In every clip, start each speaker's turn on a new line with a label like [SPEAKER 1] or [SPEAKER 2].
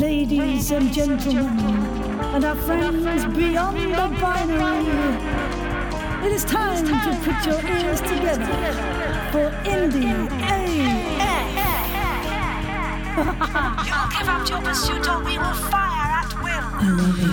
[SPEAKER 1] ladies and gentlemen, and our friends beyond the binary. It is time to put your ears together for Indie AF.
[SPEAKER 2] You'll give up your pursuit or we will fire at will.
[SPEAKER 1] I love you.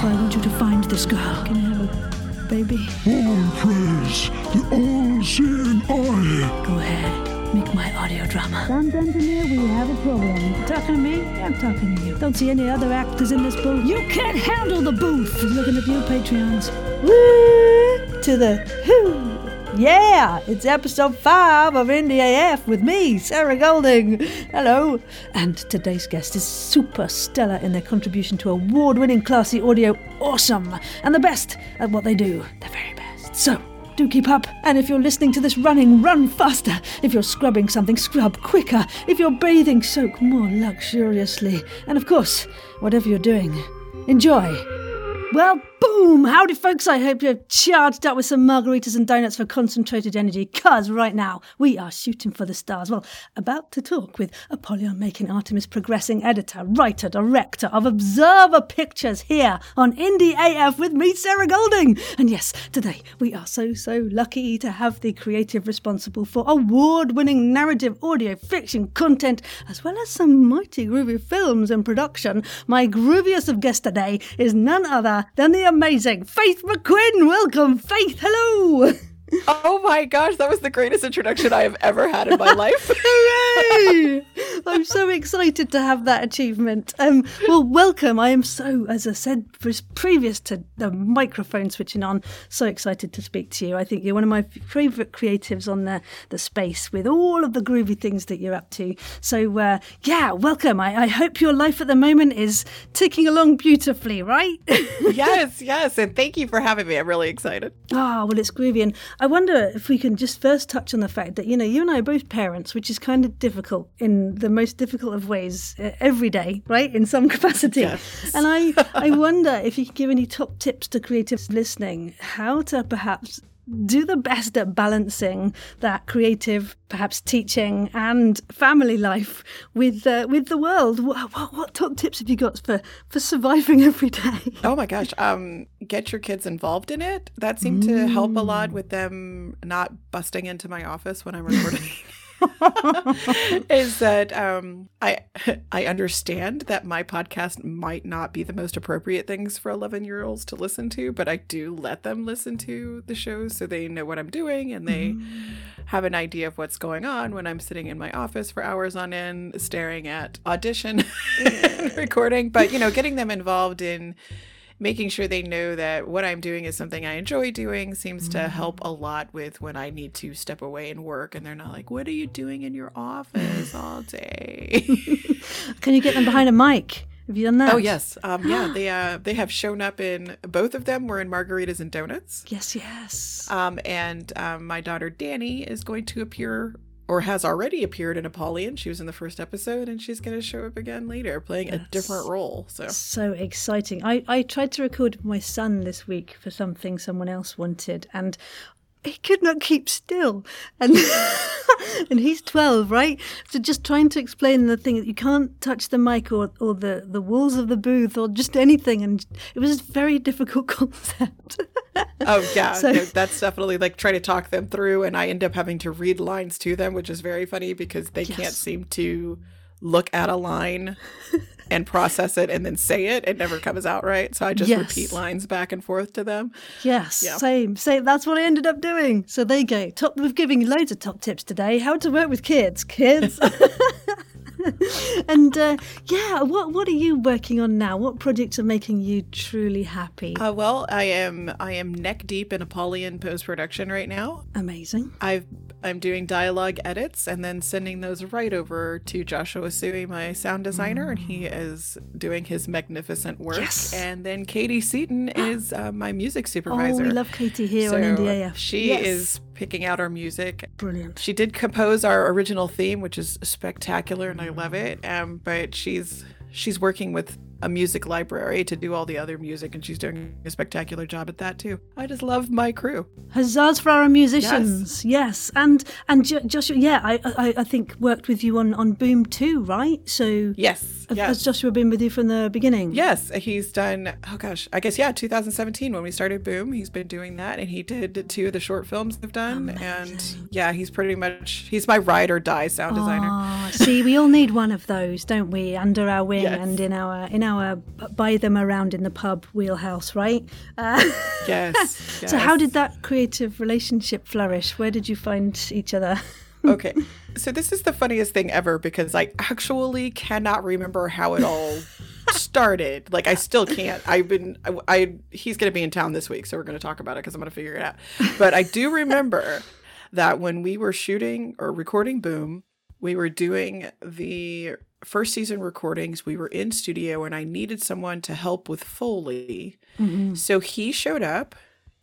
[SPEAKER 1] So I want you to find this girl. Can you have a baby?
[SPEAKER 3] All praise the all-seeing eye.
[SPEAKER 1] Go ahead. Make my audio drama.
[SPEAKER 4] Sound engineer, we have a problem.
[SPEAKER 1] Talking to me? I'm talking to you. Don't see any other actors in this booth. You can't handle the booth. Looking at you, Patreons. Woo! To the who. Yeah, it's episode five of Indie AF with me, Sarah Golding. Hello. And today's guest is super stellar in their contribution to award winning classy audio. Awesome. And the best at what they do. The very best. So, do keep up. And if you're listening to this running, run faster. If you're scrubbing something, scrub quicker. If you're bathing, soak more luxuriously. And of course, whatever you're doing, enjoy. Well, boom! Howdy, folks. I hope you're charged up with some margaritas and donuts for concentrated energy, because right now we are shooting for the stars. Well, about to talk with Apollyon Making Artemis Progressing Editor, Writer, Director of Observer Pictures here on Indie AF with me, Sarah Golding. And yes, today we are so, so lucky to have the creative responsible for award winning narrative audio fiction content, as well as some mighty groovy films in production. My grooviest of guests today is none other than the amazing Faith McQuinn. Welcome, Faith. Hello.
[SPEAKER 5] Oh my gosh, that was the greatest introduction I have ever had in my life.
[SPEAKER 1] Hooray! I'm so excited to have that achievement. Um, well, welcome. I am so, as I said previous to the microphone switching on, so excited to speak to you. I think you're one of my favourite creatives on the, the space with all of the groovy things that you're up to. So, uh, yeah, welcome. I, I hope your life at the moment is ticking along beautifully, right?
[SPEAKER 5] yes, yes. And thank you for having me. I'm really excited.
[SPEAKER 1] Ah, well, it's groovy. And I wonder if we can just first touch on the fact that, you know, you and I are both parents, which is kind of difficult in the most difficult of ways uh, every day, right? In some capacity.
[SPEAKER 5] Yes.
[SPEAKER 1] And I, I wonder if you could give any top tips to creatives listening how to perhaps do the best at balancing that creative, perhaps teaching and family life with uh, with the world. What, what, what top tips have you got for for surviving every day?
[SPEAKER 5] Oh my gosh. Um, get your kids involved in it. That seemed to help a lot with them not busting into my office when I'm recording. is that um, I I understand that my podcast might not be the most appropriate things for 11 year olds to listen to, but I do let them listen to the shows so they know what I'm doing and they have an idea of what's going on when I'm sitting in my office for hours on end staring at audition and recording. But you know, getting them involved in making sure they know that what I'm doing is something I enjoy doing seems to help a lot with when I need to step away and work and they're not like, What are you doing in your office all day?
[SPEAKER 1] Can you get them behind a mic? Have you done that?
[SPEAKER 5] oh yes. Um yeah, they uh they have shown up in both of them were in margaritas and donuts.
[SPEAKER 1] Yes, yes.
[SPEAKER 5] Um and um, my daughter Danny is going to appear or has already appeared in Apollyon. She was in the first episode and she's going to show up again later playing a different role. So
[SPEAKER 1] so exciting. I, I tried to record my son this week for something someone else wanted, and he could not keep still. And and he's 12, right? So just trying to explain the thing that you can't touch the mic or, or the, the walls of the booth or just anything. And it was a very difficult concept.
[SPEAKER 5] Oh yeah,
[SPEAKER 1] So-
[SPEAKER 5] no, that's definitely like trying to talk them through, and I end up having to read lines to them, which is very funny because they can't seem to look at a line and process it and then say it. It never comes out right, so I just
[SPEAKER 1] Yes.
[SPEAKER 5] repeat lines back and forth to them.
[SPEAKER 1] Yes,
[SPEAKER 5] Yeah.
[SPEAKER 1] same, same. That's what I ended up doing. So there you go. Top, we've given you loads of top tips today. How to work with kids, kids. and uh, yeah, what what are you working on now? What projects are making you truly happy?
[SPEAKER 5] Uh, well, I am I am neck deep in Apollyon post production right now.
[SPEAKER 1] Amazing.
[SPEAKER 5] I've I'm doing dialogue edits and then sending those right over to Joshua Sui, my sound designer, and he is doing his magnificent work.
[SPEAKER 1] Yes.
[SPEAKER 5] And then Katie Seaton is uh, my music supervisor.
[SPEAKER 1] Oh, we love Katie here
[SPEAKER 5] so
[SPEAKER 1] on Indie AF.
[SPEAKER 5] She
[SPEAKER 1] Yes.
[SPEAKER 5] is picking out our music.
[SPEAKER 1] brilliant.
[SPEAKER 5] She did compose our original theme, which is spectacular, and I love it. Um, but she's she's working with a music library to do all the other music, and she's doing a spectacular job at that too. I just love my crew.
[SPEAKER 1] Huzzahs for our musicians. Yes, and and jo- Joshua, yeah, I, I I think worked with you on on Boom too, right? So
[SPEAKER 5] Yes,
[SPEAKER 1] have-
[SPEAKER 5] yes.
[SPEAKER 1] has Joshua been with you from the beginning?
[SPEAKER 5] Yes, he's done. Oh gosh, I guess yeah, 2017 when we started Boom, he's been doing that, and he did two of the short films I've done, and yeah, he's pretty much he's my ride or die sound designer.
[SPEAKER 1] Ah, see, we all need one of those, don't we? Under our wing
[SPEAKER 5] Yes.
[SPEAKER 1] and in our in our buy them around in the pub wheelhouse, right? Uh,
[SPEAKER 5] Yes.
[SPEAKER 1] So, how did that creative relationship flourish? Where did you find each other?
[SPEAKER 5] okay. So this is the funniest thing ever because I actually cannot remember how it all started. Like I still can't. I've been I, I he's going to be in town this week, so we're going to talk about it cuz I'm going to figure it out. But I do remember that when we were shooting or recording Boom, we were doing the first season recordings. We were in studio and I needed someone to help with Foley. Mm-hmm. So he showed up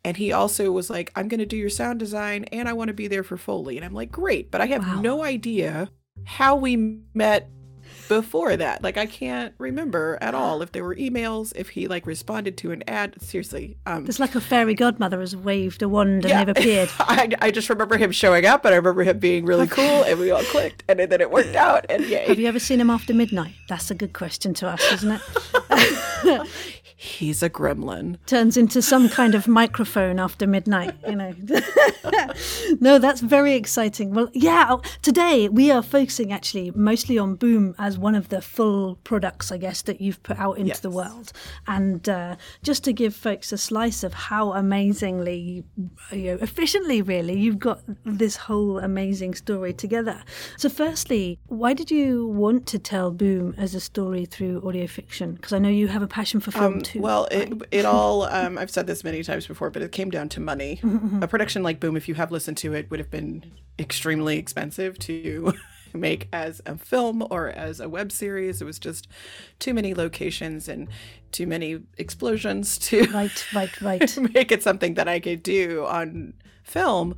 [SPEAKER 5] and he also was like, I'm going to do your sound design and I want to be there for Foley. And I'm like, great. But I have
[SPEAKER 1] Wow.
[SPEAKER 5] no idea how we met before that. Like, I can't remember at all if there were emails, if he like responded to an ad. Seriously. Um,
[SPEAKER 1] It's like a fairy godmother has waved a wand and
[SPEAKER 5] Yeah.
[SPEAKER 1] they've appeared.
[SPEAKER 5] I, I just remember him showing up and I remember him being really cool and we all clicked and then it worked out and yay!
[SPEAKER 1] Have you ever seen him after midnight? That's a good question to ask, isn't it?
[SPEAKER 5] He's a gremlin.
[SPEAKER 1] Turns into some kind of microphone after midnight, you know. no, that's very exciting. Well, yeah, oh, today we are focusing actually mostly on Boom as one of the full products, I guess, that you've put out into the world. And uh, just to give folks a slice of how amazingly, you know, efficiently, really, you've got this whole amazing story together. So, firstly, why did you want to tell Boom as a story through audio fiction? Because I know you have a passion for film too.
[SPEAKER 5] Well, it, it all, um, I've said this many times before, but it came down to money. a production like Boom, if you have listened to it, would have been extremely expensive to make as a film or as a web series. It was just too many locations and too many explosions to
[SPEAKER 1] Right, right, right.
[SPEAKER 5] make it something that I could do on film.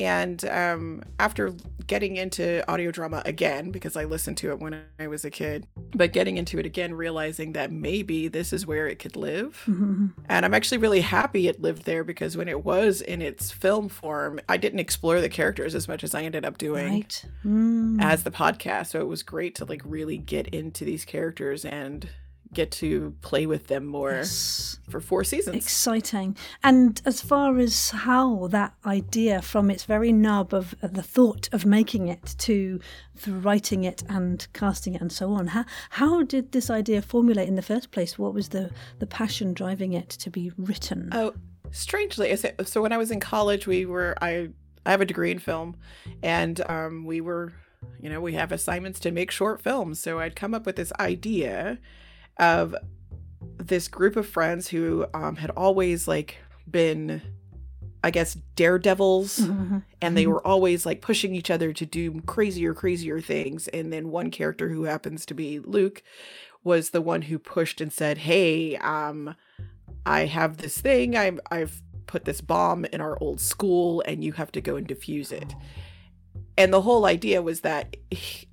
[SPEAKER 5] And um, after getting into audio drama again, because I listened to it when I was a kid, but getting into it again, realizing that maybe this is where it could live. And I'm actually really happy it lived there because when it was in its film form, I didn't explore the characters as much as I ended up doing
[SPEAKER 1] Right. Mm.
[SPEAKER 5] as the podcast. So it was great to like really get into these characters and get to play with them more
[SPEAKER 1] Yes.
[SPEAKER 5] for four seasons.
[SPEAKER 1] Exciting. And as far as how that idea from its very nub of uh, the thought of making it to the writing it and casting it and so on, how, how did this idea formulate in the first place? What was the, the passion driving it to be written?
[SPEAKER 5] Oh, strangely, so when I was in college, we were I I have a degree in film, and um, we were, you know, we have assignments to make short films. So I'd come up with this idea of this group of friends who um, had always like been, I guess, daredevils, and they were always like pushing each other to do crazier, crazier things. And then one character who happens to be Luke was the one who pushed and said, "Hey, um." I have this thing. I'm I've put this bomb in our old school and you have to go and defuse it. And the whole idea was that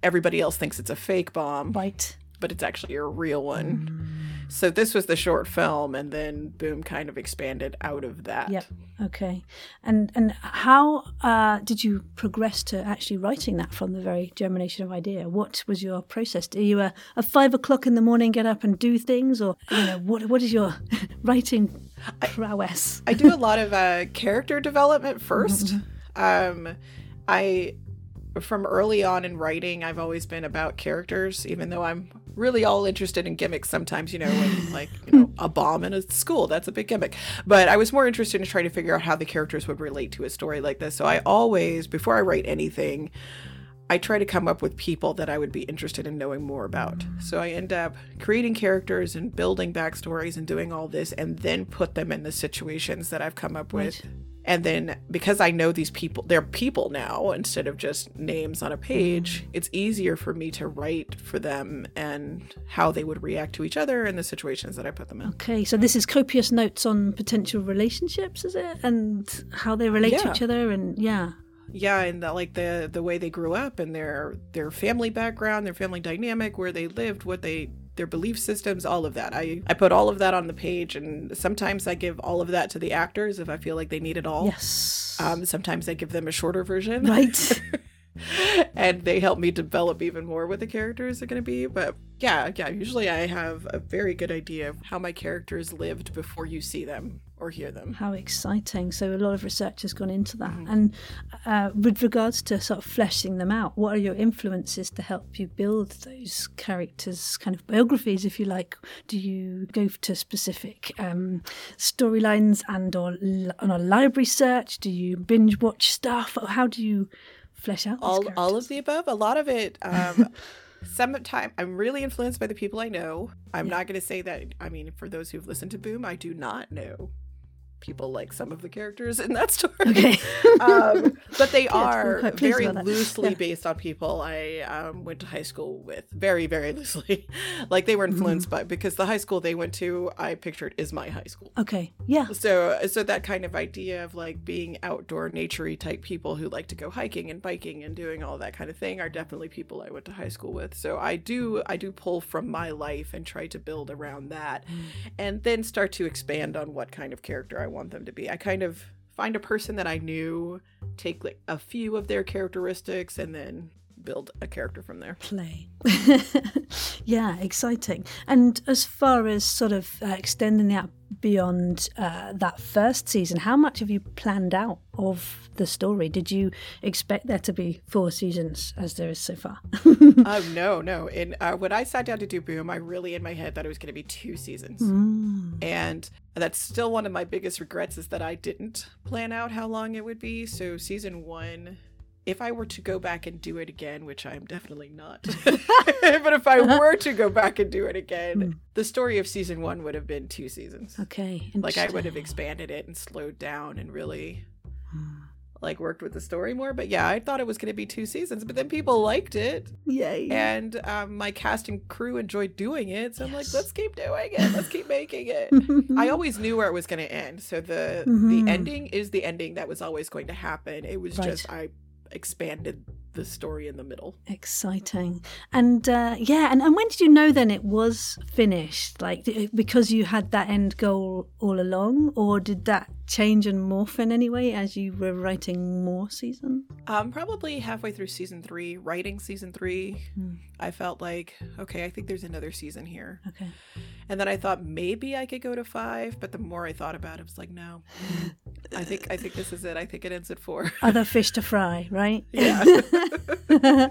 [SPEAKER 5] everybody else thinks it's a fake bomb,
[SPEAKER 1] right.
[SPEAKER 5] But it's actually a real one. So this was the short film and then boom kind of expanded out of that.
[SPEAKER 1] Yep. Okay. And and how uh, did you progress to actually writing that from the very germination of idea? What was your process? Do you a, a five o'clock in the morning get up and do things, or you know what what is your writing prowess?
[SPEAKER 5] I do a lot of uh, character development 1st Um, I, from early on in writing, I've always been about characters, even though I'm really all interested in gimmicks sometimes, you know, when, like, you know, a bomb in a school, that's a big gimmick. But I was more interested in trying to figure out how the characters would relate to a story like this. So I always, before I write anything, I try to come up with people that I would be interested in knowing more about. So I end up creating characters and building backstories and doing all this and then put them in the situations that I've come up with. And then because I know these people, they're people now instead of just names on a page, mm-hmm. it's easier for me to write for them and how they would react to each other and the situations that I put them in.
[SPEAKER 1] Okay, so this is copious notes on potential relationships, is it, and how they relate to each other, and yeah.
[SPEAKER 5] yeah and the, like the the way they grew up and their their family background their family dynamic where they lived what they their belief systems, all of that. I, I put all of that on the page, and sometimes I give all of that to the actors if I feel like they need it all.
[SPEAKER 1] Yes.
[SPEAKER 5] Um, sometimes I give them a shorter version.
[SPEAKER 1] right.
[SPEAKER 5] and they help me develop even more what the characters are going to be. But yeah, yeah, usually I have a very good idea of how my characters lived before you see them or hear them.
[SPEAKER 1] How exciting. So, a lot of research has gone into that.
[SPEAKER 5] Mm-hmm.
[SPEAKER 1] And uh, with regards to sort of fleshing them out, what are your influences to help you build those characters' kind of biographies, if you like? Do you go to specific um, storylines and or l- on a library search? Do you binge watch stuff? Or how do you flesh out
[SPEAKER 5] all all of the above. A lot of it. Um, Sometimes I'm really influenced by the people I know. I'm not going to say that. I mean, for those who've listened to Boom, I do not know people like some of the characters in that story.
[SPEAKER 1] Okay.
[SPEAKER 5] um, but they are very loosely
[SPEAKER 1] Yeah.
[SPEAKER 5] based on people I um, went to high school with. Very, very loosely. like they were influenced
[SPEAKER 1] Mm.
[SPEAKER 5] by because the high school they went to, I pictured is my high school.
[SPEAKER 1] Okay. Yeah.
[SPEAKER 5] So, so that kind of idea of like being outdoor, naturey type people who like to go hiking and biking and doing all that kind of thing are definitely people I went to high school with. So I do, I do pull from my life and try to build around that, and then start to expand on what kind of character I want them to be. I kind of find a person that I knew, take like a few of their characteristics, and then build a character from there.
[SPEAKER 1] play. yeah, exciting. And as far as sort of uh, extending that beyond uh, that first season, how much have you planned out of the story? Did you expect there to be four seasons as there is so far?
[SPEAKER 5] Oh no, no! And uh, when I sat down to do Boom, I really in my head thought it was going to be two seasons. And that's still one of my biggest regrets is that I didn't plan out how long it would be. So season one, if I were to go back and do it again, which I'm definitely not, but if I were to go back and do it again, the story of season one would have been two seasons.
[SPEAKER 1] okay.
[SPEAKER 5] Like I would have expanded it and slowed down and really like worked with the story more. But yeah, I thought it was going to be two seasons, but then people liked it
[SPEAKER 1] Yay.
[SPEAKER 5] and um, my cast and crew enjoyed doing it. So I'm like, let's keep doing it. Let's keep making it. I always knew where it was going to end. So the
[SPEAKER 1] Mhm.
[SPEAKER 5] the ending is the ending that was always going to happen. It was
[SPEAKER 1] Right.
[SPEAKER 5] just I expanded the story in the middle.
[SPEAKER 1] Exciting. And uh, yeah, and, and when did you know then it was finished? Like, because you had that end goal all along, or did that change and morph in any way as you were writing more seasons?
[SPEAKER 5] Um, probably halfway through season three, writing season three,
[SPEAKER 1] Hmm.
[SPEAKER 5] I felt like, okay, I think there's another season here.
[SPEAKER 1] Okay.
[SPEAKER 5] And then I thought maybe I could go to five, but the more I thought about it, I was like, no, I think I think this is it. I think it ends at four.
[SPEAKER 1] Other fish to fry, right?
[SPEAKER 5] Yeah.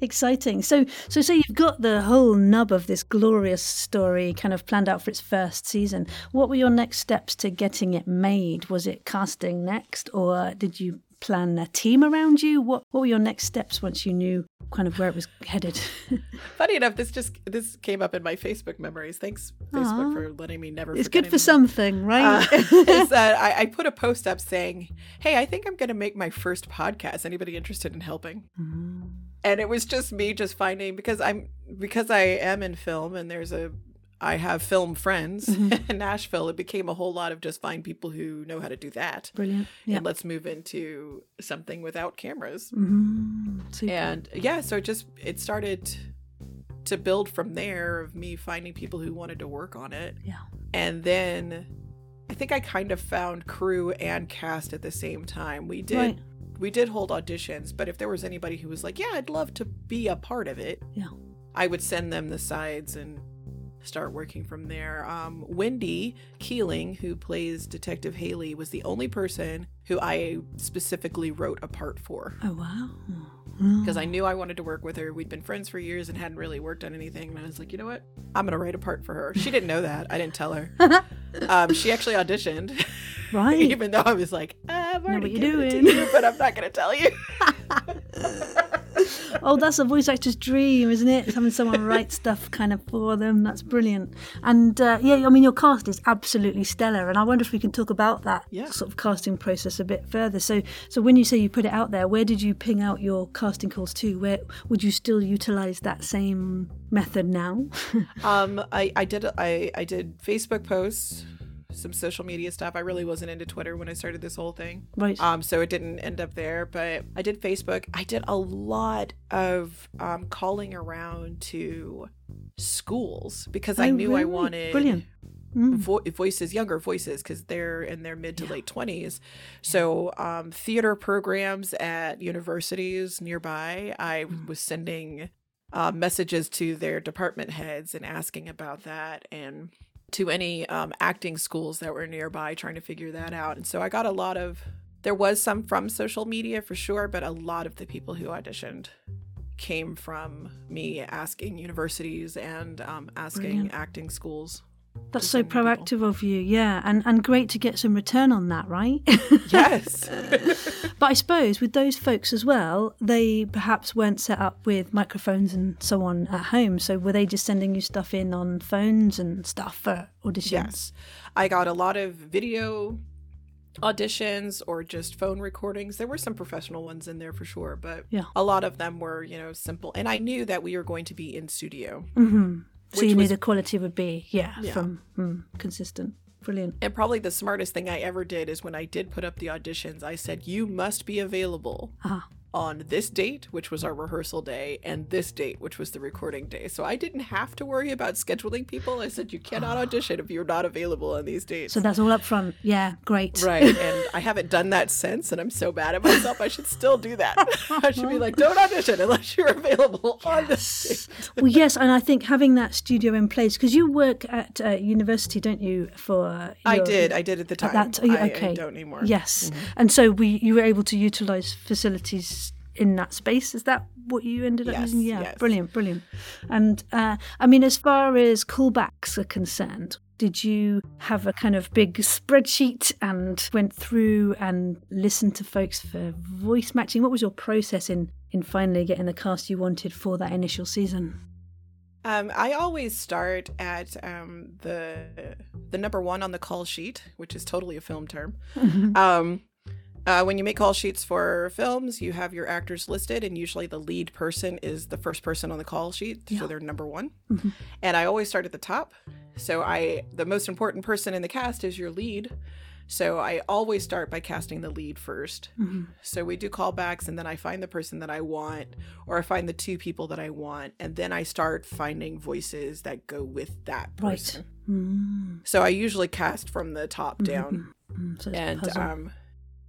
[SPEAKER 1] Exciting. So, so, so you've got the whole nub of this glorious story kind of planned out for its first season. What were your next steps to getting it made? Was it casting next, or did you plan a team around you? What What were your next steps once you knew kind of where it was headed?
[SPEAKER 5] Funny enough, this just this came up in my Facebook memories. Thanks, Facebook,
[SPEAKER 1] Aw.
[SPEAKER 5] for letting me never.
[SPEAKER 1] it's good for
[SPEAKER 5] anything.
[SPEAKER 1] something, right?
[SPEAKER 5] Uh, is that I, I put a post up saying, "Hey, I think I'm going to make my first podcast. Anybody interested in helping?" And it was just me, just finding because I'm because I am in film, and there's a I have film friends in Nashville. It became a whole lot of just find people who know how to do that,
[SPEAKER 1] Brilliant. Yeah.
[SPEAKER 5] and let's move into something without cameras.
[SPEAKER 1] Mhm.
[SPEAKER 5] And yeah, so it just it started to build from there of me finding people who wanted to work on it.
[SPEAKER 1] Yeah.
[SPEAKER 5] And then I think I kind of found crew and cast at the same time. We did
[SPEAKER 1] Right.
[SPEAKER 5] we did hold auditions, but if there was anybody who was like, "Yeah, I'd love to be a part of it."
[SPEAKER 1] Yeah.
[SPEAKER 5] I would send them the sides and start working from there. Um, Wendy Keeling, who plays Detective Haley, was the only person who I specifically wrote a part for
[SPEAKER 1] Oh wow.
[SPEAKER 5] because I knew I wanted to work with her. We'd been friends for years and hadn't really worked on anything. And I was like, you know what? I'm gonna write a part for her. She didn't know that. I didn't tell her. um, she actually auditioned,
[SPEAKER 1] Right.
[SPEAKER 5] even though I was like, "Ah, I've
[SPEAKER 1] Know what you're
[SPEAKER 5] given it to
[SPEAKER 1] doing."
[SPEAKER 5] you, but I'm not gonna tell you.
[SPEAKER 1] oh, that's a voice actor's dream, isn't it? Having someone write stuff kind of for them. That's brilliant. And uh, yeah, I mean, your cast is absolutely stellar. And I wonder if we can talk about that
[SPEAKER 5] Yeah.
[SPEAKER 1] sort of casting process a bit further. So, so when you say you put it out there, where did you ping out your casting calls to? Where would you still utilize that same method now?
[SPEAKER 5] Um, I, I did I, I did Facebook posts, some social media stuff. I really wasn't into Twitter when I started this whole thing.
[SPEAKER 1] Right.
[SPEAKER 5] Um, so it didn't end up there, but I did Facebook. I did a lot of um, calling around to schools because I
[SPEAKER 1] Oh,
[SPEAKER 5] knew I wanted
[SPEAKER 1] Brilliant. Mm.
[SPEAKER 5] vo- voices, younger voices, because they're in their mid to late twenties. So um, theater programs at universities nearby, I
[SPEAKER 1] Mm.
[SPEAKER 5] was sending uh, messages to their department heads and asking about that, and to any um, acting schools that were nearby, trying to figure that out. And so I got a lot of. There was some from social media for sure, but a lot of the people who auditioned came from me asking universities and um, asking
[SPEAKER 1] Brilliant.
[SPEAKER 5] acting schools.
[SPEAKER 1] That's so
[SPEAKER 5] me people.
[SPEAKER 1] proactive of you, yeah, and and great to get some return on that, right?
[SPEAKER 5] Yes.
[SPEAKER 1] but I suppose with those folks as well, they perhaps weren't set up with microphones and so on at home. So were they just sending you stuff in on phones and stuff for auditions?
[SPEAKER 5] yes. I got a lot of video auditions or just phone recordings. There were some professional ones in there for sure, but
[SPEAKER 1] Yeah.
[SPEAKER 5] a lot of them were, you know, simple. And I knew that we were going to be in studio.
[SPEAKER 1] hmm So
[SPEAKER 5] Which
[SPEAKER 1] you knew
[SPEAKER 5] was-
[SPEAKER 1] the quality would be, yeah,
[SPEAKER 5] Yeah.
[SPEAKER 1] from mm, consistent. Brilliant.
[SPEAKER 5] And probably the smartest thing I ever did is when I did put up the auditions, I said, You must be available
[SPEAKER 1] Ah.
[SPEAKER 5] On this date, which was our rehearsal day, and this date, which was the recording day. So I didn't have to worry about scheduling people. I said, You cannot audition if you're not available on these dates.
[SPEAKER 1] So that's all up front. Yeah, great.
[SPEAKER 5] Right. And I haven't done that since, and I'm so bad at myself. I should still do that. I should be like, don't audition unless you're available on this date.
[SPEAKER 1] well, yes, and I think having that studio in place because you work at uh, university, don't you? For
[SPEAKER 5] I
[SPEAKER 1] your-
[SPEAKER 5] did. I did at the time.
[SPEAKER 1] At that, yeah,
[SPEAKER 5] I,
[SPEAKER 1] okay.
[SPEAKER 5] I don't anymore.
[SPEAKER 1] Yes, and so we you were able to utilize facilities in that space. Is that what you ended up
[SPEAKER 5] Yes,
[SPEAKER 1] using? Yeah,
[SPEAKER 5] yes.
[SPEAKER 1] brilliant, brilliant. And uh, I mean, as far as callbacks are concerned. Did you have a kind of big spreadsheet and went through and listened to folks for voice matching? What was your process in in finally getting the cast you wanted for that initial season?
[SPEAKER 5] Um, I always start at um, the the number one on the call sheet, which is totally a film term. Um, uh, when you make call sheets for films, you have your actors listed, and usually the lead person is the first person on the call sheet, so they're number one. And I always start at the top. So I, the most important person in the cast is your lead. So I always start by casting the lead 1st So we do callbacks, and then I find the person that I want, or I find the two people that I want, and then I start finding voices that go with that
[SPEAKER 1] Right.
[SPEAKER 5] person.
[SPEAKER 1] Mm,
[SPEAKER 5] So I usually cast from the top down.
[SPEAKER 1] mm, so
[SPEAKER 5] And um,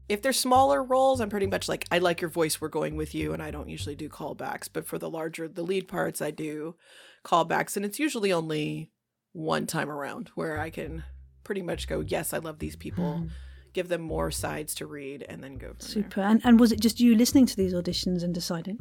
[SPEAKER 5] if they're smaller roles, I'm pretty much like, I like your voice, we're going with you. And I don't usually do callbacks. But for the larger, the lead parts, I do callbacks. And it's usually only one time around where I can pretty much go, yes, I love these people, give them more sides to read, and then go from there.
[SPEAKER 1] Super. And, and was it just you listening to these auditions and deciding?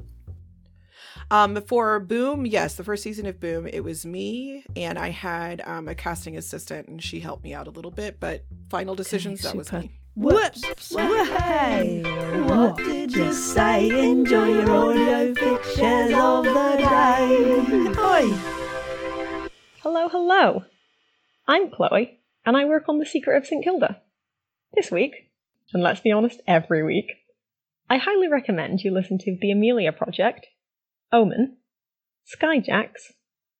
[SPEAKER 5] Um, for Boom, yes, the first season of Boom, it was me, and I had um, a casting assistant, and she helped me out a little bit. But final decisions, that was me.
[SPEAKER 1] Whoops! Hey! What did you say? Enjoy your audio pictures of the day. Oi!
[SPEAKER 6] Hello, hello. I'm Chloe, and I work on The Secret of St. Kilda. This week, and let's be honest, every week, I highly recommend you listen to The Amelia Project, Omen, Skyjacks,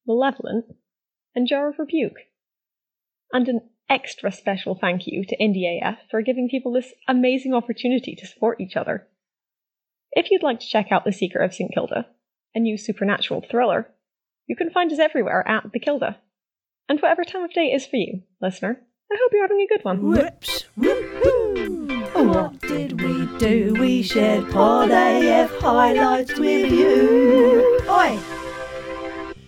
[SPEAKER 6] Malevolent, and Jar of Rebuke. And an extra special thank you to IndieAF for giving people this amazing opportunity to support each other. If you'd like to check out The Secret of St. Kilda, a new supernatural thriller, you can find us everywhere at The Kilda. And whatever time of day it is for you, listener, I hope you're having a good one.
[SPEAKER 1] Whoops! Woohoo! Oh. What did we do? We shared Pod AF highlights with you. Oi!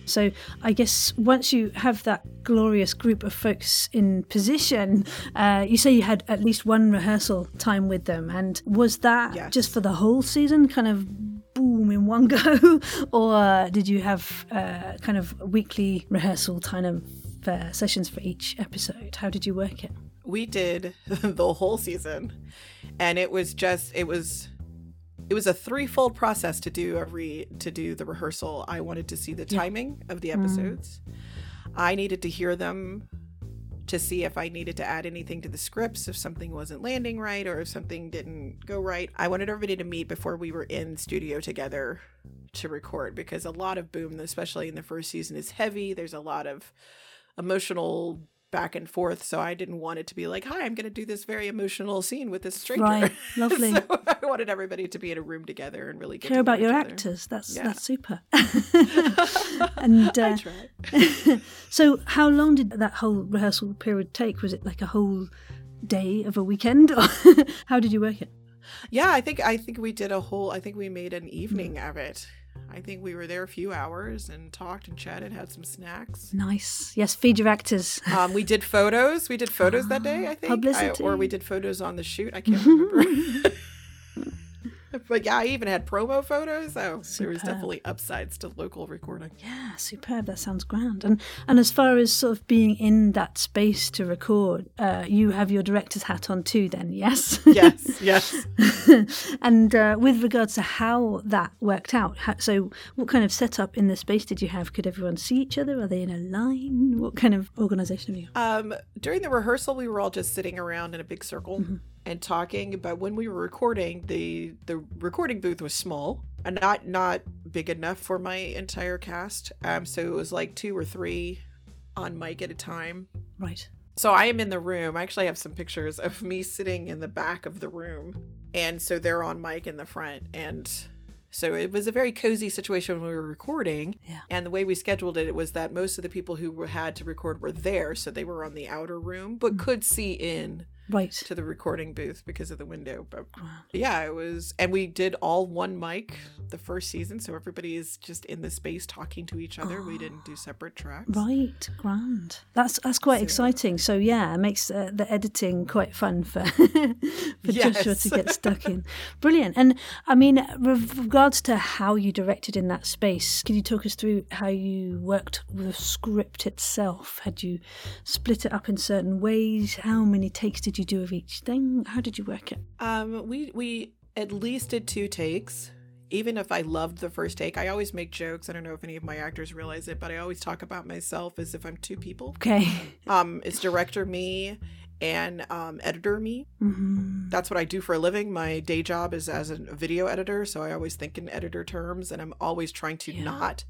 [SPEAKER 1] So I guess once you have that glorious group of folks in position, uh, you say you had at least one rehearsal time with them, and was that
[SPEAKER 5] Yes.
[SPEAKER 1] just for the whole season, kind of boom in one go, or did you have uh, kind of weekly rehearsal kind of uh, sessions for each episode? How did you work it?
[SPEAKER 5] we did the whole season and it was just it was it was a threefold process to do every to do the rehearsal. I wanted to see the timing of the mm. episodes. I needed to hear them to see if i needed to add anything to the scripts if something wasn't landing right or if something didn't go right. I wanted everybody to meet before we were in studio together to record because a lot of boom especially in the first season is heavy. There's a lot of emotional back and forth. So I didn't want it to be like, "Hi, I'm going to do this very emotional scene with this stranger."
[SPEAKER 1] Right. Lovely.
[SPEAKER 5] so I wanted everybody to be in a room together and really get
[SPEAKER 1] Care
[SPEAKER 5] to
[SPEAKER 1] about your
[SPEAKER 5] other.
[SPEAKER 1] actors. That's
[SPEAKER 5] Yeah.
[SPEAKER 1] that's super. and uh, so, how long did that whole rehearsal period take? Was it like a whole day of a weekend, or how did you work it?
[SPEAKER 5] Yeah, I think I think we did a whole. I think we made an evening
[SPEAKER 1] Mm.
[SPEAKER 5] of it. I think we were there a few hours and talked and chatted, had some snacks.
[SPEAKER 1] Nice. Yes, feed your actors.
[SPEAKER 5] Um, we did photos. We did photos that day, I think, I-
[SPEAKER 1] Publicity.
[SPEAKER 5] or we did photos on the shoot. I can't remember. but yeah, I even had promo photos. So there was definitely upsides to local recording.
[SPEAKER 1] Yeah, superb. That sounds grand. And and as far as sort of being in that space to record, uh, you have your director's hat on too. Then, yes.
[SPEAKER 5] Yes, yes.
[SPEAKER 1] and uh, with regards to how that worked out, how, so what kind of setup in the space did you have? Could everyone see each other? Are they in a line? What kind of organisation have you?
[SPEAKER 5] Um, during the rehearsal, we were all just sitting around in a big circle and talking. But when we were recording, the the recording booth was small and not not big enough for my entire cast. Um, so it was like two or three on mic at a time.
[SPEAKER 1] Right.
[SPEAKER 5] So I am in the room. I actually have some pictures of me sitting in the back of the room. And so they're on mic in the front. And so it was a very cozy situation when we were recording.
[SPEAKER 1] Yeah.
[SPEAKER 5] And the way we scheduled it, it was that most of the people who had to record were there. So they were on the outer room, but could see in
[SPEAKER 1] Right.
[SPEAKER 5] to the recording booth because of the window. But yeah, it was. And we did all one mic the first season. So everybody is just in the space talking to each other. We didn't do separate tracks.
[SPEAKER 1] Right, grand. That's that's quite
[SPEAKER 5] So-
[SPEAKER 1] exciting. So yeah, it makes uh, the editing quite fun for for Joshua to get stuck in. Brilliant. And I mean, with regards to how you directed in that space, can you talk us through how you worked with the script itself? Had you split it up in certain ways? How many takes did you do of each thing? How did you work it?
[SPEAKER 5] Um, we we at least did two takes. Even if I loved the first take, I always make jokes. I don't know if any of my actors realize it, but I always talk about myself as if I'm two people.
[SPEAKER 1] Okay.
[SPEAKER 5] Um, it's director me and um, editor me.
[SPEAKER 1] hmm
[SPEAKER 5] That's what I do for a living. My day job is as a video editor, so I always think in editor terms, and I'm always trying to
[SPEAKER 1] Yeah.
[SPEAKER 5] not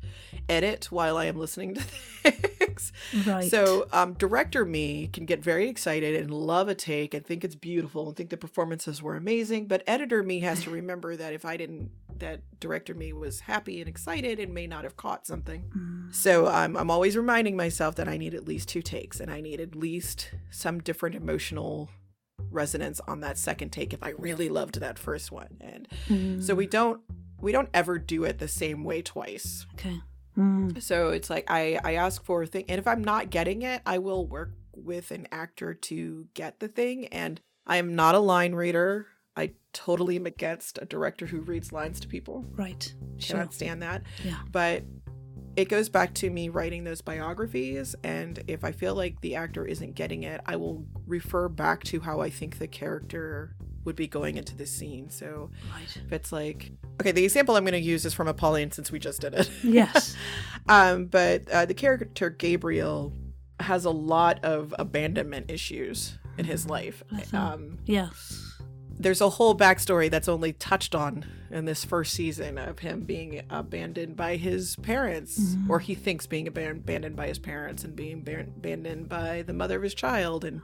[SPEAKER 5] edit while I am listening to things.
[SPEAKER 1] Right.
[SPEAKER 5] So, um, director me can get very excited and love a take and think it's beautiful and think the performances were amazing. But editor me has to remember that if I didn't, that director me was happy and excited and may not have caught something.
[SPEAKER 1] Mm.
[SPEAKER 5] So um, I'm always reminding myself that I need at least two takes and I need at least some different emotional resonance on that second take if I really loved that first one. And
[SPEAKER 1] Mm.
[SPEAKER 5] so we don't we don't ever do it the same way twice.
[SPEAKER 1] Okay. Mm.
[SPEAKER 5] So it's like I I ask for a thing, and if I'm not getting it, I will work with an actor to get the thing. And I am not a line reader. I totally am against a director who reads lines to people.
[SPEAKER 1] Right. Sure.
[SPEAKER 5] Cannot stand that.
[SPEAKER 1] Yeah.
[SPEAKER 5] But it goes back to me writing those biographies, and if I feel like the actor isn't getting it, I will refer back to how I think the character would be going into this scene. So
[SPEAKER 1] Right.
[SPEAKER 5] if it's like, okay, the example I'm going to use is from Apollyon since we just did it.
[SPEAKER 1] Yes.
[SPEAKER 5] Um, but uh, the character Gabriel has a lot of abandonment issues in his life. Um,
[SPEAKER 1] yes.
[SPEAKER 5] There's a whole backstory that's only touched on in this first season of him being abandoned by his parents, mm-hmm. or he thinks being aban- abandoned by his parents and being ban- abandoned by the mother of his child, and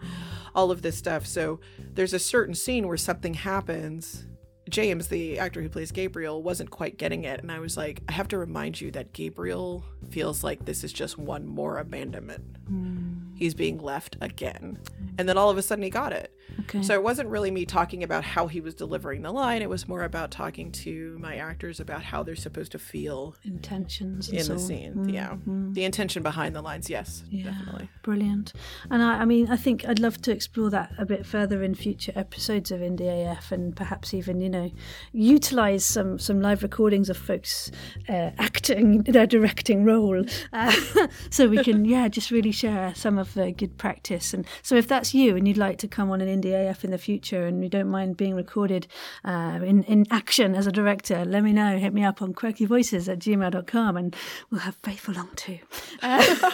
[SPEAKER 5] all of this stuff. So there's a certain scene where something happens. James, the actor who plays Gabriel, wasn't quite getting it. And I was like, I have to remind you that Gabriel feels like this is just one more abandonment. Mm-hmm. He's being left again. And then all of a sudden he got it.
[SPEAKER 1] Okay.
[SPEAKER 5] So it wasn't really me talking about how he was delivering the line. It was more about talking to my actors about how they're supposed to feel
[SPEAKER 1] intentions
[SPEAKER 5] in
[SPEAKER 1] so
[SPEAKER 5] the scene.
[SPEAKER 1] Mm,
[SPEAKER 5] Yeah. The intention behind the lines, yes,
[SPEAKER 1] Yeah,
[SPEAKER 5] definitely.
[SPEAKER 1] brilliant. And I, I mean, I think I'd love to explore that a bit further in future episodes of Indie AF, and perhaps even, you know, utilize some some live recordings of folks uh, acting their directing role, uh, so we can, yeah, just really share some of the good practice. And so, if that's you and you'd like to come on an Indie AF in the future, and you don't mind being recorded uh, in in action as a director, let me know. Hit me up on quirkyvoices at gmail.com, and we'll have faith along too. Uh,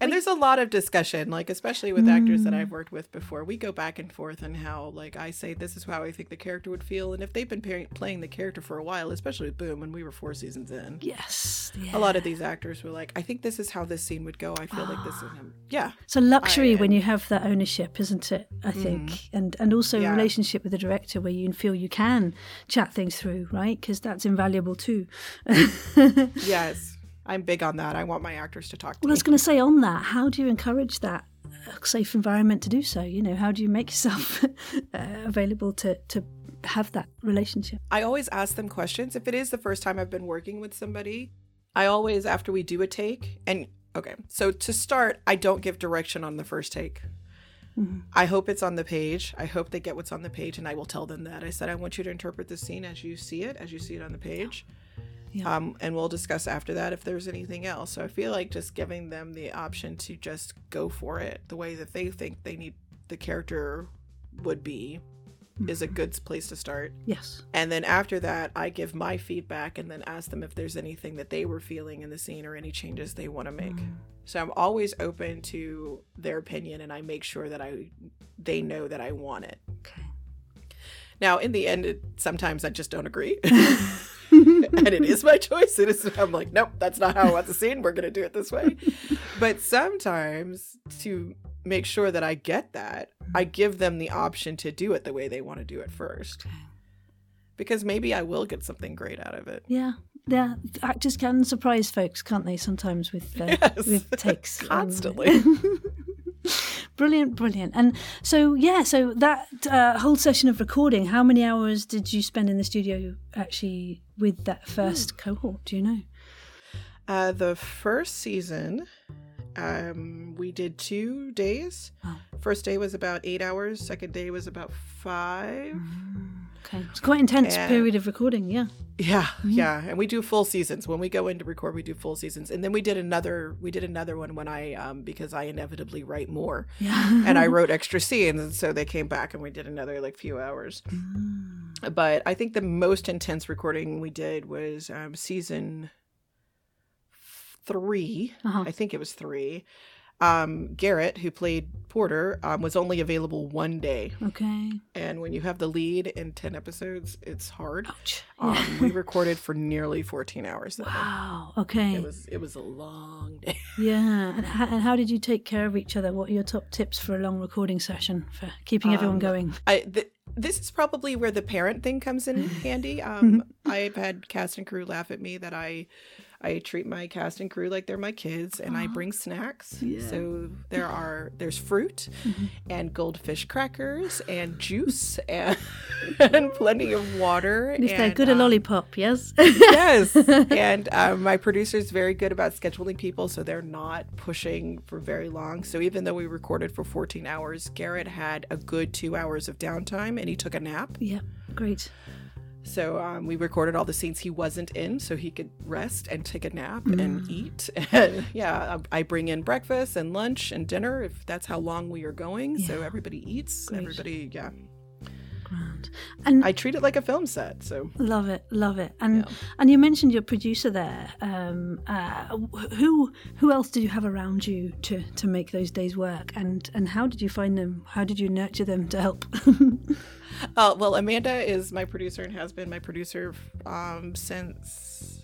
[SPEAKER 5] And there's a lot of discussion, like especially with actors
[SPEAKER 1] Mm.
[SPEAKER 5] that I've worked with before. We go back and forth on how, like, I say this is how I think the character would feel, and if they've been par- playing the character for a while, especially with Boom, when we were four seasons in,
[SPEAKER 1] yes.
[SPEAKER 5] a lot of these actors were like, "I think this is how this scene would go. I feel like this is how yeah,
[SPEAKER 1] It's a luxury
[SPEAKER 5] I-
[SPEAKER 1] when you have that ownership, isn't it? I think, and and also a
[SPEAKER 5] Mm-hmm.
[SPEAKER 1] Relationship with the director where you feel you can chat things through, right? Because that's invaluable too.
[SPEAKER 5] yes, I'm big on that. I want my actors to talk to
[SPEAKER 1] Well, I was going to say on that, how do you encourage that uh, safe environment to do so? You know, how do you make yourself uh, available to to have that relationship?
[SPEAKER 5] I always ask them questions. If it is the first time I've been working with somebody, I always, after we do a take, and okay, so to start, I don't give direction on the first take. I hope it's on the page. I hope they get what's on the page, and I will tell them that. I said, I want you to interpret the scene as you see it, as you see it on the page.
[SPEAKER 1] Yeah.
[SPEAKER 5] Um, and we'll discuss after that if there's anything else. So I feel like just giving them the option to just go for it the way that they think they need the character would be is a mm-hmm. good place to start.
[SPEAKER 1] Yes.
[SPEAKER 5] And then after that, I give my feedback and then ask them if there's anything that they were feeling in the scene or any changes they want to make. Mm. So I'm always open to their opinion and I make sure that I they know that I want it.
[SPEAKER 1] Okay.
[SPEAKER 5] Now, in the end, it, sometimes I just don't agree. and it is my choice. It is I'm like, nope, that's not how I want the scene. We're gonna do it this way. But sometimes to make sure that I get that, I give them the option to do it the way they want to do it first. Because maybe I will get something great out of it.
[SPEAKER 1] Yeah. Yeah, actors can surprise folks, can't they? Sometimes with uh,
[SPEAKER 5] Yes.
[SPEAKER 1] with takes
[SPEAKER 5] Constantly.
[SPEAKER 1] brilliant, brilliant. And so, yeah, so that uh, whole session of recording, how many hours did you spend in the studio actually with that first cohort? Do you know?
[SPEAKER 5] Uh, the first season, um, we did two days.
[SPEAKER 1] Wow.
[SPEAKER 5] First day was about eight hours. Second day was about five.
[SPEAKER 1] Okay, it's quite intense
[SPEAKER 5] Yeah.
[SPEAKER 1] period of recording. Yeah.
[SPEAKER 5] Yeah, yeah, and we do full seasons. When we go in to record, we do full seasons, and then we did another. We did another one when I, um, because I inevitably write more,
[SPEAKER 1] Yeah.
[SPEAKER 5] and I wrote extra scenes, and so they came back and we did another like few hours. But I think the most intense recording we did was um, season 3
[SPEAKER 1] Uh-huh.
[SPEAKER 5] I think it was three. Um, Garrett, who played Porter, um, was only available one day,
[SPEAKER 1] okay.
[SPEAKER 5] and when you have the lead in ten episodes, it's hard.
[SPEAKER 1] Ouch.
[SPEAKER 5] Um, we recorded for nearly 14 hours that day.
[SPEAKER 1] Wow. Okay.
[SPEAKER 5] It was it was a long day.
[SPEAKER 1] Yeah. And how, and how did you take care of each other? What are your top tips for a long recording session for keeping everyone
[SPEAKER 5] Um,
[SPEAKER 1] going?
[SPEAKER 5] I th- this is probably where the parent thing comes in handy. Um, I've had cast and crew laugh at me that I I treat my cast and crew like they're my kids, and I bring snacks. So there are there's fruit and goldfish crackers and juice and, and plenty of water.
[SPEAKER 1] If they're
[SPEAKER 5] and,
[SPEAKER 1] good
[SPEAKER 5] um,
[SPEAKER 1] lollipop, yes.
[SPEAKER 5] yes and um, my is very good about scheduling people so they're not pushing for very long so even though we recorded for 14 hours garrett had a good two hours of downtime and he took a nap
[SPEAKER 1] yeah. Great.
[SPEAKER 5] So um, we recorded all the scenes he wasn't in so he could rest and take a nap and eat. And yeah I bring in breakfast and lunch and dinner if that's how long we are going. So everybody eats
[SPEAKER 1] Great.
[SPEAKER 5] everybody yeah
[SPEAKER 1] Grand. And
[SPEAKER 5] i treat it like a film set so
[SPEAKER 1] Love it, love it. And and you mentioned your producer there. Um, uh, who who else did you have around you to to make those days work? And and how did you find them? How did you nurture them to help?
[SPEAKER 5] Uh, well, Amanda is my producer and has been my producer um, since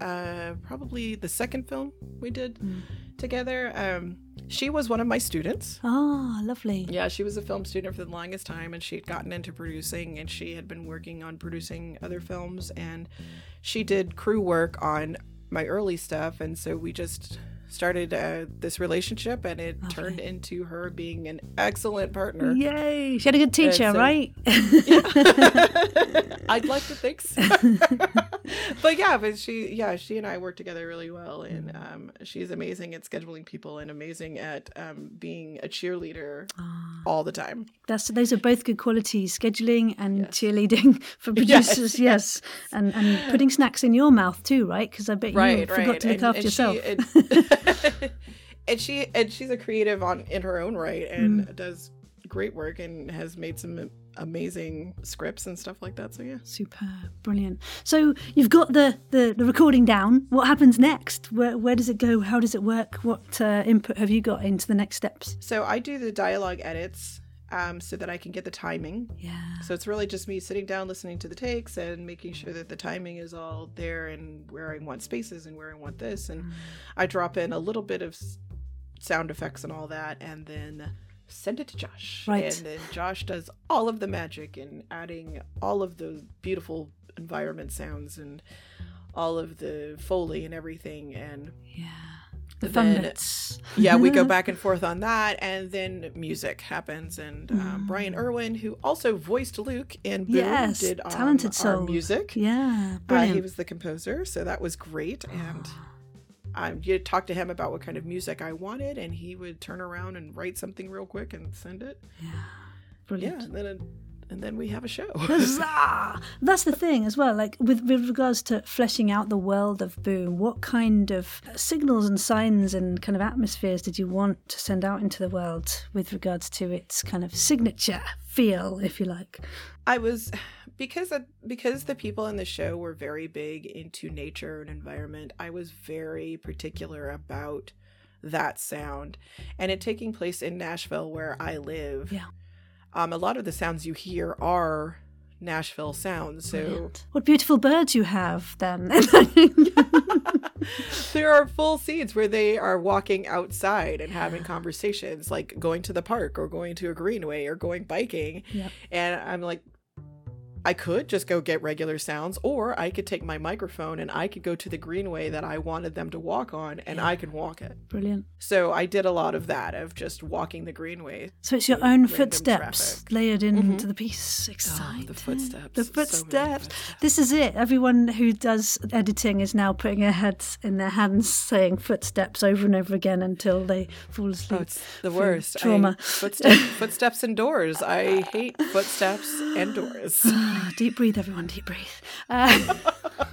[SPEAKER 5] uh, probably the second film we did together. Um, she was one of my students.
[SPEAKER 1] Ah, lovely.
[SPEAKER 5] Yeah, she was a film student for the longest time, and she had gotten into producing, and she had been working on producing other films, and she did crew work on my early stuff, and so we just started uh, this relationship, and it turned into her being an excellent partner.
[SPEAKER 1] Yay! She had a good teacher,
[SPEAKER 5] so-
[SPEAKER 1] right?
[SPEAKER 5] I'd like to think so. but yeah, but she, yeah, she and I work together really well, and um, she's amazing at scheduling people and amazing at um, being a cheerleader all the time.
[SPEAKER 1] That's those are both good qualities: scheduling and cheerleading for producers. Yes, and and putting snacks in your mouth too, right? Because I bet you forgot to look after yourself.
[SPEAKER 5] She, and, and she and she's a creative on in her own right and
[SPEAKER 1] Mm.
[SPEAKER 5] does great work and has made some amazing scripts and stuff like that. So yeah.
[SPEAKER 1] Superb, brilliant. So you've got the, the, the recording down. What happens next? Where where does it go? How does it work? What uh, input have you got into the next steps?
[SPEAKER 5] So I do the dialogue edits um, so that I can get the timing.
[SPEAKER 1] Yeah.
[SPEAKER 5] So it's really just me sitting down, listening to the takes, and making sure that the timing is all there and where I want spaces and where I want this. And I drop in a little bit of sound effects and all that, and then send it to Josh.
[SPEAKER 1] Right.
[SPEAKER 5] And then Josh does all of the magic and adding all of the beautiful environment sounds and all of the foley and everything and
[SPEAKER 1] Yeah. The fun
[SPEAKER 5] Then-
[SPEAKER 1] bits.
[SPEAKER 5] yeah, we go back and forth on that, and then music happens, and um, Brian
[SPEAKER 1] Mm.
[SPEAKER 5] Irwin, who also voiced Luke in Boom,
[SPEAKER 1] Yes,
[SPEAKER 5] did um,
[SPEAKER 1] talented
[SPEAKER 5] our
[SPEAKER 1] soul.
[SPEAKER 5] music.
[SPEAKER 1] Yeah,
[SPEAKER 5] Uh, he was the composer, so that was great. And um, you talk to him about what kind of music I wanted, and he would turn around and write something real quick and send it. Yeah,
[SPEAKER 1] brilliant.
[SPEAKER 5] and then it, and then we have a show.
[SPEAKER 1] Huzzah! That's the thing as well. Like with with regards to fleshing out the world of Boom, what kind of signals and signs and kind of atmospheres did you want to send out into the world with regards to its kind of signature feel, if you like?
[SPEAKER 5] I was because because the people in the show were very big into nature and environment. I was very particular about that sound, and it taking place in Nashville, where I live.
[SPEAKER 1] Yeah.
[SPEAKER 5] Um, a lot of the sounds you hear are Nashville sounds. So
[SPEAKER 1] Brilliant. What beautiful birds you have, then.
[SPEAKER 5] there are full scenes where they are walking outside and having conversations, like going to the park or going to a greenway or going biking.
[SPEAKER 1] Yep.
[SPEAKER 5] And I'm like, I could just go get regular sounds, or I could take my microphone and I could go to the greenway that I wanted them to walk on and I could walk it.
[SPEAKER 1] Brilliant.
[SPEAKER 5] So I did a lot of that, of just walking the greenway.
[SPEAKER 1] So it's your own footsteps
[SPEAKER 5] traffic.
[SPEAKER 1] layered mm-hmm. into the piece.
[SPEAKER 5] Oh,
[SPEAKER 1] Exciting.
[SPEAKER 5] the footsteps.
[SPEAKER 1] The
[SPEAKER 5] So
[SPEAKER 1] footsteps.
[SPEAKER 5] footsteps.
[SPEAKER 1] This is it. Everyone who does editing is now putting their heads in their hands, saying footsteps over and over again until they fall asleep.
[SPEAKER 5] Oh, it's the worst. I-
[SPEAKER 1] Trauma.
[SPEAKER 5] footsteps, footsteps and doors. I hate footsteps and doors.
[SPEAKER 1] Ah, deep breathe, everyone. Deep breathe. Uh,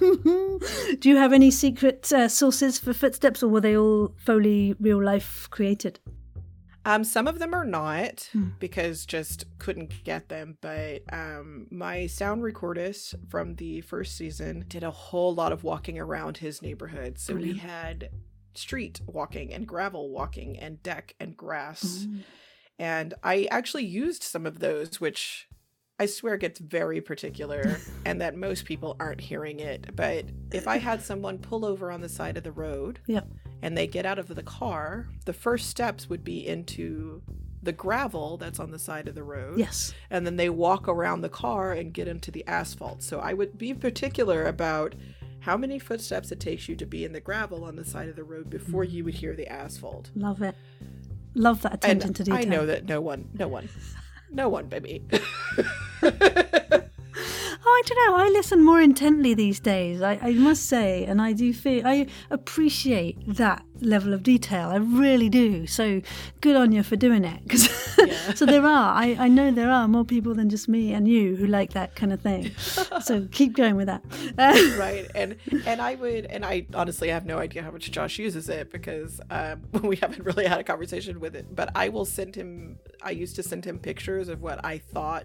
[SPEAKER 1] do you have any secret uh, sources for footsteps, or were they all Foley real life created?
[SPEAKER 5] Um, some of them are not
[SPEAKER 1] Hmm.
[SPEAKER 5] because just couldn't get them. But um, my sound recordist from the first season did a whole lot of walking around his neighborhood. So
[SPEAKER 1] Brilliant.
[SPEAKER 5] we had street walking and gravel walking and deck and grass.
[SPEAKER 1] Mm.
[SPEAKER 5] And I actually used some of those, which I swear it gets very particular and that most people aren't hearing it. But if I had someone pull over on the side of the road
[SPEAKER 1] Yep.
[SPEAKER 5] and they get out of the car, the first steps would be into the gravel that's on the side of the road.
[SPEAKER 1] Yes.
[SPEAKER 5] And then they walk around the car and get into the asphalt. So I would be particular about how many footsteps it takes you to be in the gravel on the side of the road before mm. you would hear the asphalt.
[SPEAKER 1] Love it. Love that attention
[SPEAKER 5] And
[SPEAKER 1] to detail.
[SPEAKER 5] I know that no one, no one, no one.
[SPEAKER 1] Oh, I don't know. I listen more intently these days. I, I must say, and I do feel I appreciate that level of detail. I really do. So good on you for doing it. 'Cause- so there are. I, I know there are more people than just me and you who like that kind of thing. so keep going with that.
[SPEAKER 5] Right and and i would and i honestly have no idea how much josh uses it because um, we haven't really had a conversation with it but i will send him i used to send him pictures of what i thought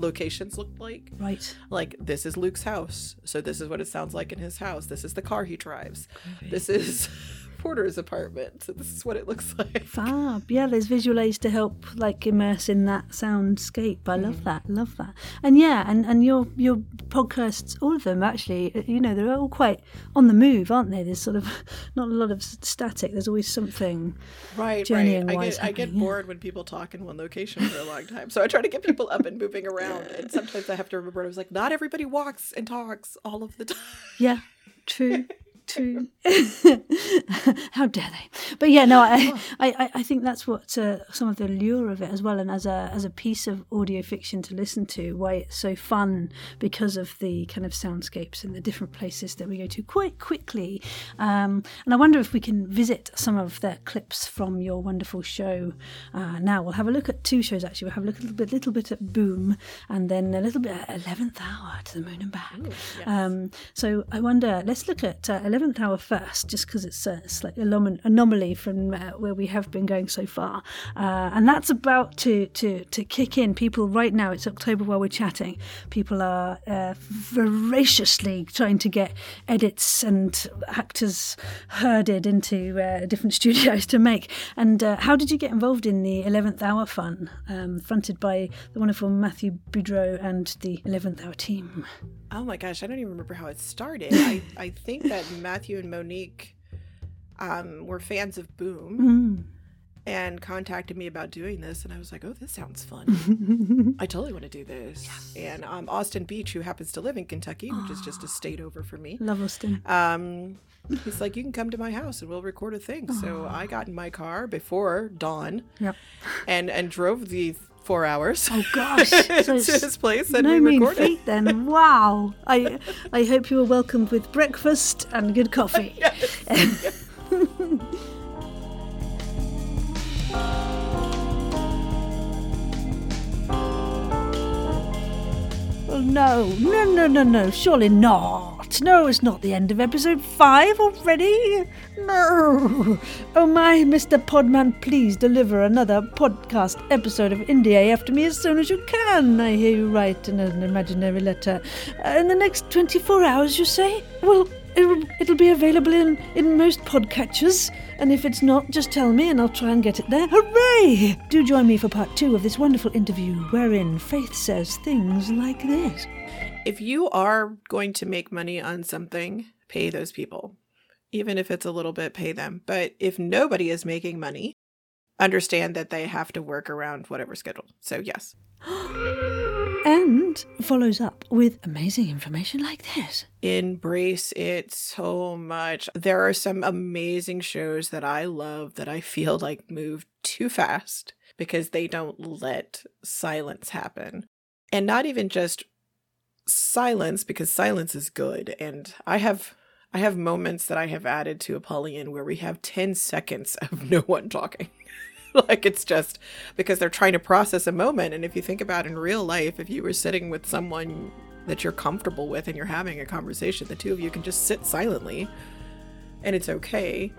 [SPEAKER 5] locations looked like.
[SPEAKER 1] Right.
[SPEAKER 5] like this is luke's house. So this is what it sounds like in his house. This is the car he drives. This is porter's apartment so this is what it looks like
[SPEAKER 1] Fab. Yeah, there's visual aids to help like immerse in that soundscape. I love that. Love that. And yeah, and, and your your podcasts, all of them actually, uh, you know, they're all quite on the move, aren't they? There's sort of not a lot of static. There's always something.
[SPEAKER 5] right right i get i get
[SPEAKER 1] yeah.
[SPEAKER 5] bored when people talk in one location for a long time so i try to get people up and moving around and sometimes i have to remember i was like not everybody walks and talks all of the time
[SPEAKER 1] Yeah, true. True. How dare they? But yeah, no, I, I, I- think that's what uh, some of the allure of it as well, and as a as a piece of audio fiction to listen to, why it's so fun because of the kind of soundscapes and the different places that we go to quite quickly. Um, and I wonder if we can visit some of the clips from your wonderful show. Uh, now we'll have a look at two shows actually. We'll have a look a little bit, little bit at Boom, and then a little bit at Eleventh Hour to the Moon and Back. Um, so I wonder, let's look at uh, 11th hour first, just because it's a slight anom- anomaly from uh, where we have been going so far. Uh, and that's about to, to, to kick in. People, right now, it's October while we're chatting, people are uh, voraciously trying to get edits and actors herded into uh, different studios to make. And uh, how did you get involved in the 11th hour fun, um, fronted by the wonderful Matthew Boudreau and the 11th hour team?
[SPEAKER 5] Oh my gosh, I don't even remember how it started. I, I think that Matthew and Monique, um, were fans of Boom
[SPEAKER 1] Mm.
[SPEAKER 5] and contacted me about doing this, and I was like, "Oh, this sounds fun. I totally want to do this." And um, Austin Beach, who happens to live in Kentucky, which is just a state over for me,
[SPEAKER 1] Love Austin.
[SPEAKER 5] um, he's like, "You can come to my house and we'll record a thing." So I got in my car before dawn
[SPEAKER 1] Yep.
[SPEAKER 5] and and drove the four hours.
[SPEAKER 1] Oh gosh. So
[SPEAKER 5] to his place and
[SPEAKER 1] no
[SPEAKER 5] we
[SPEAKER 1] mean
[SPEAKER 5] recorded.
[SPEAKER 1] feat then. Wow. I I hope you were welcomed with breakfast and good coffee. Well, no, no, no, no, no, surely not. No, it's not the end of episode five already. No. Oh my, Mr. Podman, please deliver another podcast episode of Indie AF me as soon as you can. I hear you write in an imaginary letter. Uh, in the next 24 hours, you say? Well, it'll, it'll be available in, in most podcatchers. And if it's not, just tell me and I'll try and get it there. Hooray! Do join me for part two of this wonderful interview wherein Faith says things like this.
[SPEAKER 5] if you are going to make money on something, pay those people. Even if it's a little bit, pay them. But if nobody is making money, understand that they have to work around whatever schedule. So, yes.
[SPEAKER 1] And follows up with amazing information like this.
[SPEAKER 5] Embrace it so much. There are some amazing shows that I love that I feel like move too fast because they don't let silence happen. And not even just silence because silence is good and I have I have moments that I have added to Apollyon where we have 10 seconds of no one talking. like it's just because they're trying to process a moment and if you think about in real life if you were sitting with someone that you're comfortable with and you're having a conversation the two of you can just sit silently and it's okay.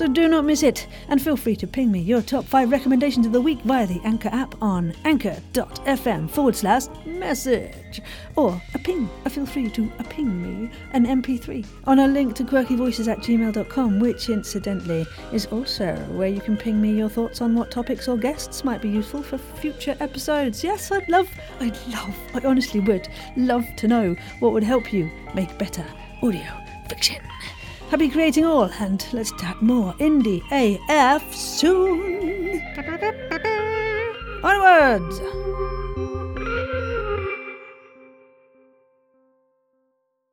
[SPEAKER 1] So do not miss it, and feel free to ping me your top five recommendations of the week via the Anchor app on anchor.fm forward slash message. Or a ping, uh, feel free to a ping me an MP3 on a link to quirkyvoices at gmail.com, which incidentally is also where you can ping me your thoughts on what topics or guests might be useful for future episodes. Yes, I'd love, I'd love, I honestly would love to know what would help you make better audio fiction. Happy creating all, and let's tap more indie AF soon. Onwards!